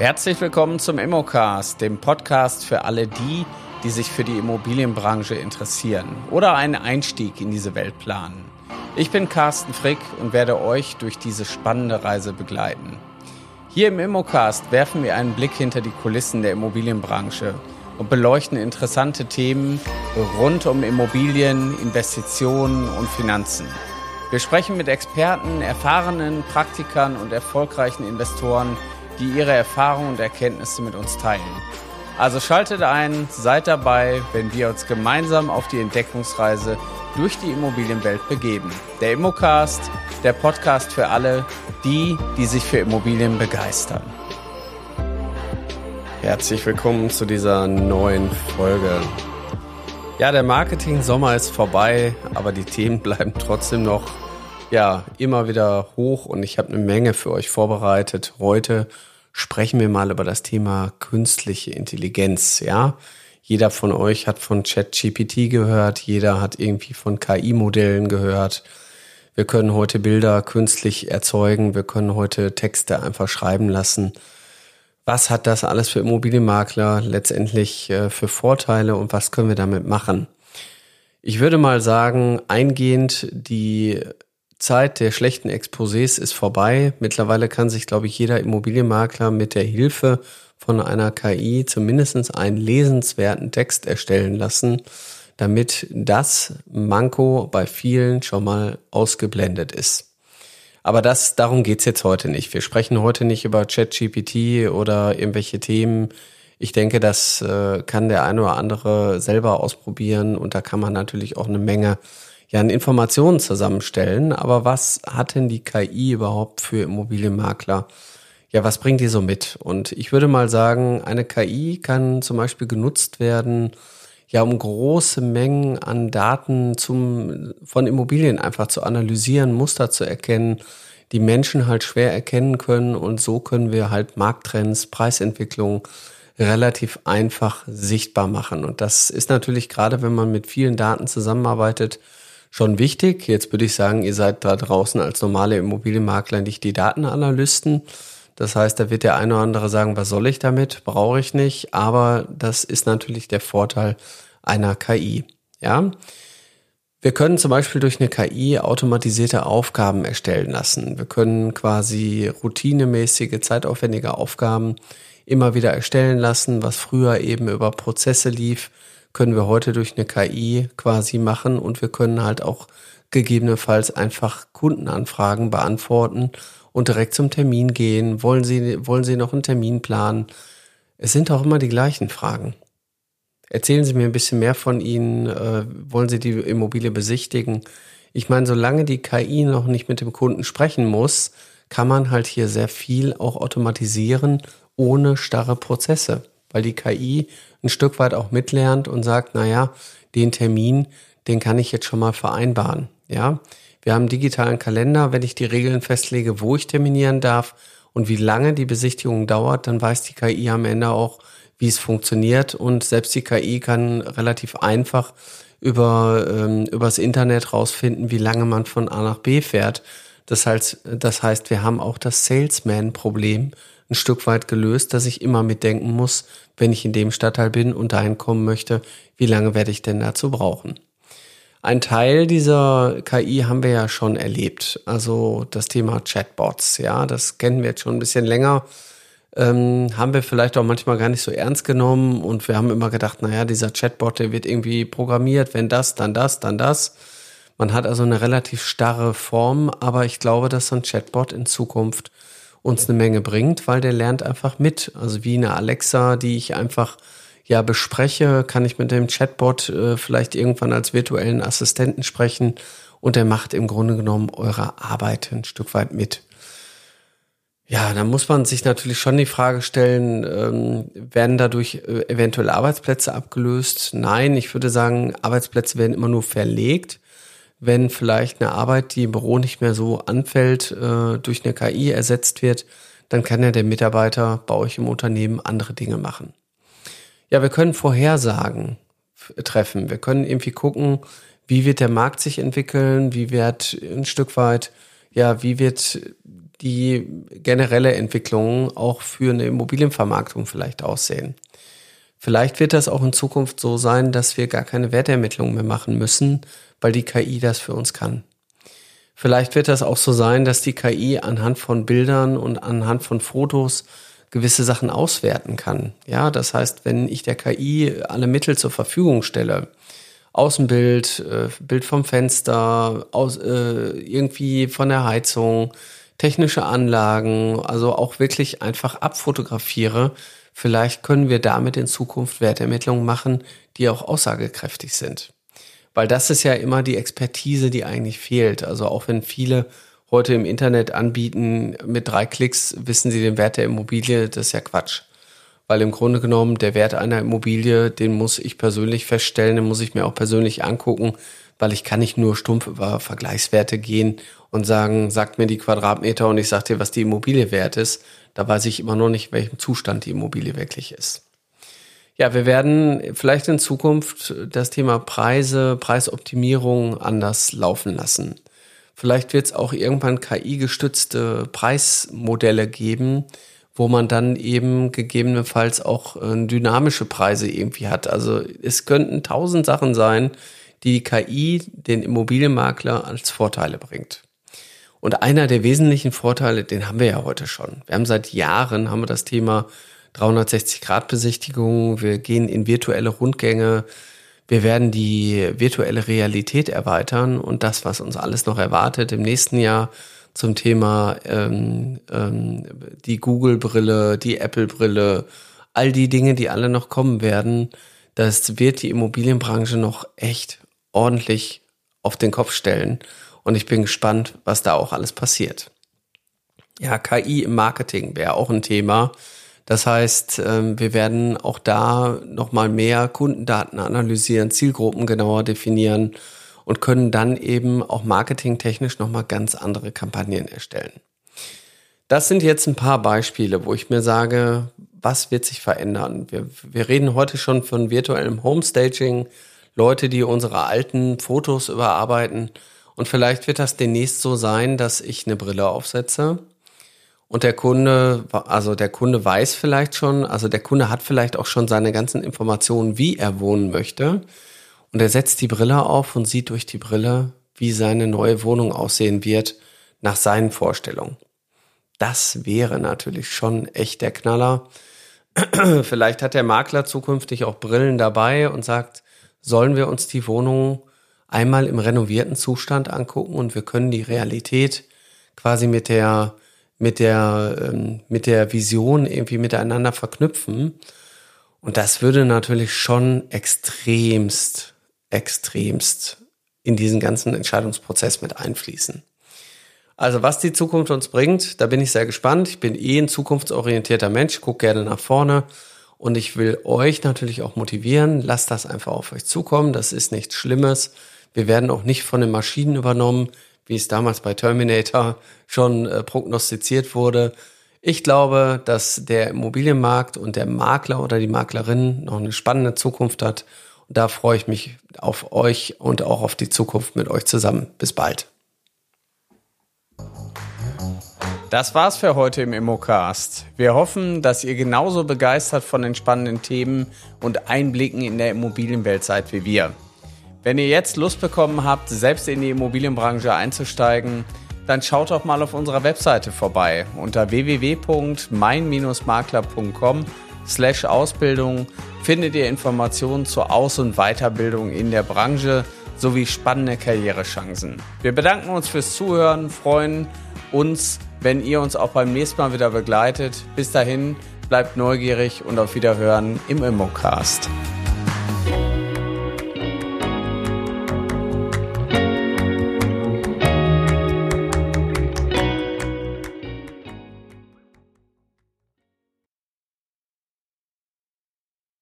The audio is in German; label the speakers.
Speaker 1: Herzlich willkommen zum Immocast, dem Podcast für alle die, die sich für die Immobilienbranche interessieren oder einen Einstieg in diese Welt planen. Ich bin Carsten Frick und werde euch durch diese spannende Reise begleiten. Hier im Immocast werfen wir einen Blick hinter die Kulissen der Immobilienbranche und beleuchten interessante Themen rund um Immobilien, Investitionen und Finanzen. Wir sprechen mit Experten, erfahrenen Praktikern und erfolgreichen Investoren, die ihre Erfahrungen und Erkenntnisse mit uns teilen. Also schaltet ein, seid dabei, wenn wir uns gemeinsam auf die Entdeckungsreise durch die Immobilienwelt begeben. Der Immocast, der Podcast für alle, die, die sich für Immobilien begeistern. Herzlich willkommen zu dieser neuen Folge. Ja, der Marketing-Sommer ist vorbei, aber die Themen bleiben trotzdem noch ja, immer wieder hoch und ich habe eine Menge für euch vorbereitet. Heute sprechen wir mal über das Thema künstliche Intelligenz, ja. Jeder von euch hat von ChatGPT gehört, jeder hat irgendwie von KI-Modellen gehört. Wir können heute Bilder künstlich erzeugen, wir können heute Texte einfach schreiben lassen was hat das alles für Immobilienmakler letztendlich äh, für Vorteile und was können wir damit machen? Ich würde mal sagen, eingehend die Zeit der schlechten Exposés ist vorbei. Mittlerweile kann sich, glaube ich, jeder Immobilienmakler mit der Hilfe von einer KI zumindest einen lesenswerten Text erstellen lassen, damit das Manko bei vielen schon mal ausgeblendet ist. Aber das, darum geht's jetzt heute nicht. Wir sprechen heute nicht über ChatGPT oder irgendwelche Themen. Ich denke, das äh, kann der eine oder andere selber ausprobieren und da kann man natürlich auch eine Menge ja, an Informationen zusammenstellen. Aber was hat denn die KI überhaupt für Immobilienmakler? Ja, was bringt die so mit? Und ich würde mal sagen, eine KI kann zum Beispiel genutzt werden, ja, um große Mengen an Daten zum, von Immobilien einfach zu analysieren, Muster zu erkennen, die Menschen halt schwer erkennen können und so können wir halt Markttrends, Preisentwicklung relativ einfach sichtbar machen. Und das ist natürlich gerade, wenn man mit vielen Daten zusammenarbeitet, schon wichtig. Jetzt würde ich sagen, ihr seid da draußen als normale Immobilienmakler nicht die Datenanalysten. Das heißt, da wird der eine oder andere sagen, was soll ich damit? Brauche ich nicht. Aber das ist natürlich der Vorteil einer KI. Ja. Wir können zum Beispiel durch eine KI automatisierte Aufgaben erstellen lassen. Wir können quasi routinemäßige, zeitaufwendige Aufgaben immer wieder erstellen lassen, was früher eben über Prozesse lief, können wir heute durch eine KI quasi machen und wir können halt auch gegebenenfalls einfach Kundenanfragen beantworten und direkt zum Termin gehen. Wollen Sie, wollen Sie noch einen Termin planen? Es sind auch immer die gleichen Fragen. Erzählen Sie mir ein bisschen mehr von Ihnen. Äh, wollen Sie die Immobilie besichtigen? Ich meine, solange die KI noch nicht mit dem Kunden sprechen muss, kann man halt hier sehr viel auch automatisieren ohne starre Prozesse, weil die KI ein Stück weit auch mitlernt und sagt, na ja, den Termin, den kann ich jetzt schon mal vereinbaren. Ja, wir haben einen digitalen Kalender. Wenn ich die Regeln festlege, wo ich terminieren darf und wie lange die Besichtigung dauert, dann weiß die KI am Ende auch, wie es funktioniert. Und selbst die KI kann relativ einfach über ähm, übers Internet rausfinden, wie lange man von A nach B fährt. Das heißt, das heißt, wir haben auch das Salesman-Problem ein Stück weit gelöst, dass ich immer mitdenken muss, wenn ich in dem Stadtteil bin und dahin kommen möchte, wie lange werde ich denn dazu brauchen? Ein Teil dieser KI haben wir ja schon erlebt. Also das Thema Chatbots, ja, das kennen wir jetzt schon ein bisschen länger. Ähm, haben wir vielleicht auch manchmal gar nicht so ernst genommen und wir haben immer gedacht, naja, dieser Chatbot, der wird irgendwie programmiert, wenn das, dann das, dann das. Man hat also eine relativ starre Form, aber ich glaube, dass so ein Chatbot in Zukunft uns eine Menge bringt, weil der lernt einfach mit. Also wie eine Alexa, die ich einfach ja bespreche, kann ich mit dem Chatbot äh, vielleicht irgendwann als virtuellen Assistenten sprechen und der macht im Grunde genommen eure Arbeit ein Stück weit mit. Ja, da muss man sich natürlich schon die Frage stellen, ähm, werden dadurch äh, eventuell Arbeitsplätze abgelöst? Nein, ich würde sagen, Arbeitsplätze werden immer nur verlegt. Wenn vielleicht eine Arbeit, die im Büro nicht mehr so anfällt, äh, durch eine KI ersetzt wird, dann kann ja der Mitarbeiter bei euch im Unternehmen andere Dinge machen. Ja, wir können Vorhersagen treffen. Wir können irgendwie gucken, wie wird der Markt sich entwickeln, wie wird ein Stück weit, ja, wie wird die generelle Entwicklung auch für eine Immobilienvermarktung vielleicht aussehen. Vielleicht wird das auch in Zukunft so sein, dass wir gar keine Wertermittlung mehr machen müssen, weil die KI das für uns kann. Vielleicht wird das auch so sein, dass die KI anhand von Bildern und anhand von Fotos gewisse Sachen auswerten kann. Ja, das heißt, wenn ich der KI alle Mittel zur Verfügung stelle, Außenbild, äh, Bild vom Fenster, aus, äh, irgendwie von der Heizung, technische Anlagen, also auch wirklich einfach abfotografiere. Vielleicht können wir damit in Zukunft Wertermittlungen machen, die auch aussagekräftig sind. Weil das ist ja immer die Expertise, die eigentlich fehlt. Also auch wenn viele heute im Internet anbieten, mit drei Klicks wissen sie den Wert der Immobilie, das ist ja Quatsch weil im Grunde genommen der Wert einer Immobilie, den muss ich persönlich feststellen, den muss ich mir auch persönlich angucken, weil ich kann nicht nur stumpf über Vergleichswerte gehen und sagen, sagt mir die Quadratmeter und ich sag dir, was die Immobilie wert ist. Da weiß ich immer noch nicht, in welchem Zustand die Immobilie wirklich ist. Ja, wir werden vielleicht in Zukunft das Thema Preise, Preisoptimierung anders laufen lassen. Vielleicht wird es auch irgendwann KI-gestützte Preismodelle geben, wo man dann eben gegebenenfalls auch äh, dynamische Preise irgendwie hat. Also es könnten tausend Sachen sein, die die KI den Immobilienmakler als Vorteile bringt. Und einer der wesentlichen Vorteile, den haben wir ja heute schon. Wir haben seit Jahren haben wir das Thema 360-Grad-Besichtigung. Wir gehen in virtuelle Rundgänge. Wir werden die virtuelle Realität erweitern und das, was uns alles noch erwartet im nächsten Jahr, zum Thema ähm, ähm, die Google-Brille, die Apple-Brille, all die Dinge, die alle noch kommen werden, das wird die Immobilienbranche noch echt ordentlich auf den Kopf stellen. Und ich bin gespannt, was da auch alles passiert. Ja, KI im Marketing wäre auch ein Thema. Das heißt, ähm, wir werden auch da nochmal mehr Kundendaten analysieren, Zielgruppen genauer definieren und können dann eben auch marketingtechnisch nochmal ganz andere Kampagnen erstellen. Das sind jetzt ein paar Beispiele, wo ich mir sage, was wird sich verändern? Wir, wir reden heute schon von virtuellem Homestaging, Leute, die unsere alten Fotos überarbeiten. Und vielleicht wird das demnächst so sein, dass ich eine Brille aufsetze und der Kunde, also der Kunde weiß vielleicht schon, also der Kunde hat vielleicht auch schon seine ganzen Informationen, wie er wohnen möchte. Und er setzt die Brille auf und sieht durch die Brille, wie seine neue Wohnung aussehen wird, nach seinen Vorstellungen. Das wäre natürlich schon echt der Knaller. Vielleicht hat der Makler zukünftig auch Brillen dabei und sagt, sollen wir uns die Wohnung einmal im renovierten Zustand angucken und wir können die Realität quasi mit der mit der ähm, mit der Vision irgendwie miteinander verknüpfen und das würde natürlich schon extremst extremst in diesen ganzen Entscheidungsprozess mit einfließen. Also was die Zukunft uns bringt, da bin ich sehr gespannt. Ich bin eh ein zukunftsorientierter Mensch, gucke gerne nach vorne und ich will euch natürlich auch motivieren. Lasst das einfach auf euch zukommen. Das ist nichts Schlimmes. Wir werden auch nicht von den Maschinen übernommen, wie es damals bei Terminator schon äh, prognostiziert wurde. Ich glaube, dass der Immobilienmarkt und der Makler oder die Maklerin noch eine spannende Zukunft hat da freue ich mich auf euch und auch auf die Zukunft mit euch zusammen. Bis bald.
Speaker 2: Das war's für heute im Immocast. Wir hoffen, dass ihr genauso begeistert von den spannenden Themen und Einblicken in der Immobilienwelt seid wie wir. Wenn ihr jetzt Lust bekommen habt, selbst in die Immobilienbranche einzusteigen, dann schaut doch mal auf unserer Webseite vorbei unter www.mein-makler.com slash Ausbildung findet ihr Informationen zur Aus- und Weiterbildung in der Branche sowie spannende Karrierechancen. Wir bedanken uns fürs Zuhören, freuen uns, wenn ihr uns auch beim nächsten Mal wieder begleitet. Bis dahin, bleibt neugierig und auf Wiederhören im Immocast.